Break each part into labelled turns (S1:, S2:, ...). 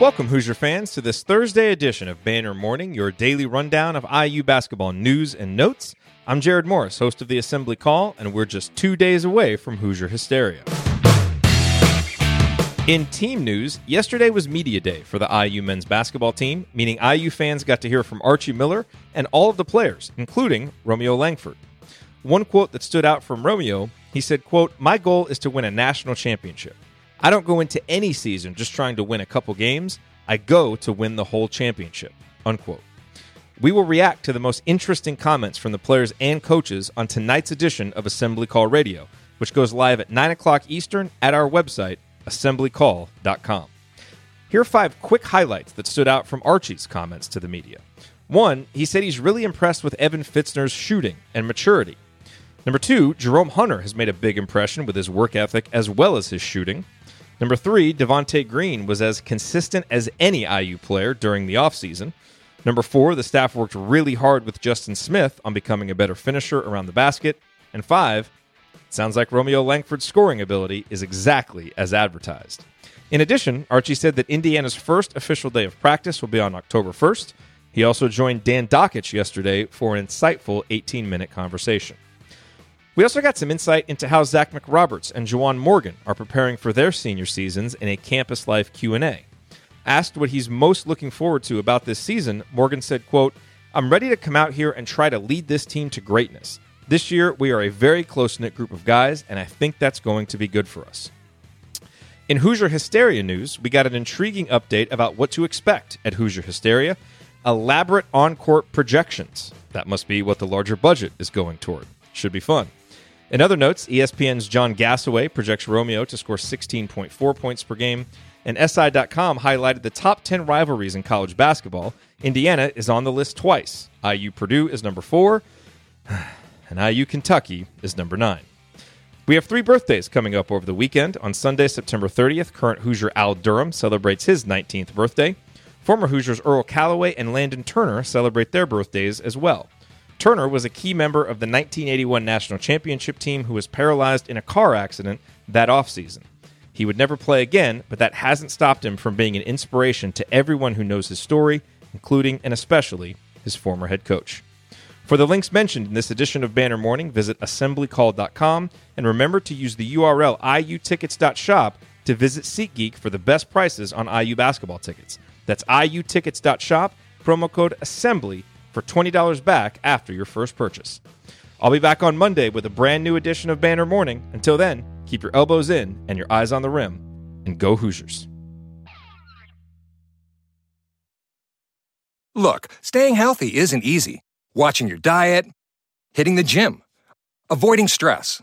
S1: Welcome, Hoosier fans, to this Thursday edition of Banner Morning, your daily rundown of IU basketball news and notes. I'm Jerod Morris, host of the Assembly Call, and we're just two days away from Hoosier hysteria. In team news, yesterday was Media Day for the IU men's basketball team, meaning IU fans got to hear from Archie Miller and all of the players, including Romeo Langford. One quote that stood out from Romeo, he said, quote, My goal is to win a national championship. I don't go into any season just trying to win a couple games. I go to win the whole championship. Unquote. We will react to the most interesting comments from the players and coaches on tonight's edition of Assembly Call Radio, which goes live at 9 o'clock Eastern at our website, assemblycall.com. Here are five quick highlights that stood out from Archie's comments to the media. One, he said he's really impressed with Evan Fitzner's shooting and maturity. Number two, Jerome Hunter has made a big impression with his work ethic as well as his shooting. Number three, Devonte Green was as consistent as any IU player during the offseason. Number four, the staff worked really hard with Justin Smith on becoming a better finisher around the basket. And five, sounds like Romeo Langford's scoring ability is exactly as advertised. In addition, Archie said that Indiana's first official day of practice will be on October 1st. He also joined Dan Dakich yesterday for an insightful 18 minute conversation. We also got some insight into how Zach McRoberts and Juwan Morgan are preparing for their senior seasons in a campus life Q&A. Asked what he's most looking forward to about this season, Morgan said, quote, I'm ready to come out here and try to lead this team to greatness. This year, we are a very close knit group of guys, and I think that's going to be good for us. In Hoosier Hysteria news, we got an intriguing update about what to expect at Hoosier Hysteria elaborate on court projections. That must be what the larger budget is going toward. Should be fun. In other notes, ESPN's John Gasaway projects Romeo to score 16.4 points per game, and SI.com highlighted the top 10 rivalries in college basketball. Indiana is on the list twice. IU Purdue is number four, and IU Kentucky is number nine. We have three birthdays coming up over the weekend. On Sunday, September 30th, current Hoosier Al Durham celebrates his 19th birthday. Former Hoosiers Earl Calloway and Landon Turner celebrate their birthdays as well. Turner was a key member of the 1981 national championship team who was paralyzed in a car accident that offseason. He would never play again, but that hasn't stopped him from being an inspiration to everyone who knows his story, including and especially his former head coach. For the links mentioned in this edition of Banner Morning, visit assemblycall.com and remember to use the URL iutickets.shop to visit SeatGeek for the best prices on IU basketball tickets. That's iutickets.shop, promo code ASSEMBLY for $20 back after your first purchase. I'll be back on Monday with a brand new edition of Banner Morning. Until then, keep your elbows in and your eyes on the rim, and go Hoosiers.
S2: Look, staying healthy isn't easy. Watching your diet, hitting the gym, avoiding stress.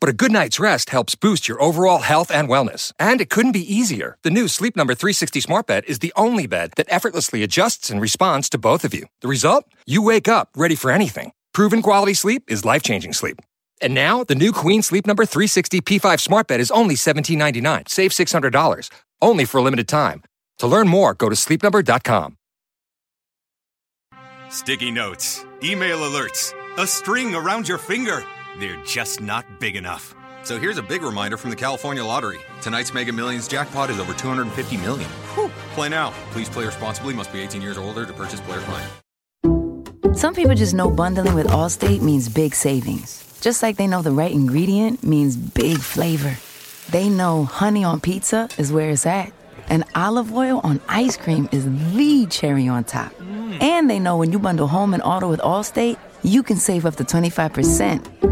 S2: But a good night's rest helps boost your overall health and wellness. And it couldn't be easier. The new Sleep Number 360 Smart Bed is the only bed that effortlessly adjusts and responds to both of you. The result? You wake up ready for anything. Proven quality sleep is life changing sleep. And now, the new Queen Sleep Number 360 P5 Smart Bed is only $17.99. Save $600. Only for a limited time. To learn more, go to sleepnumber.com.
S3: Sticky notes, email alerts, a string around your finger. They're just not big enough.
S4: So here's a big reminder from the California Lottery. Tonight's Mega Millions jackpot is over 250 million. Whew. Play now. Please play responsibly. Must be 18 years or older to purchase player fine.
S5: Some people just know bundling with Allstate means big savings. Just like they know the right ingredient means big flavor. They know honey on pizza is where it's at. And olive oil on ice cream is the cherry on top. Mm. And they know when you bundle home and auto with Allstate, you can save up to 25%.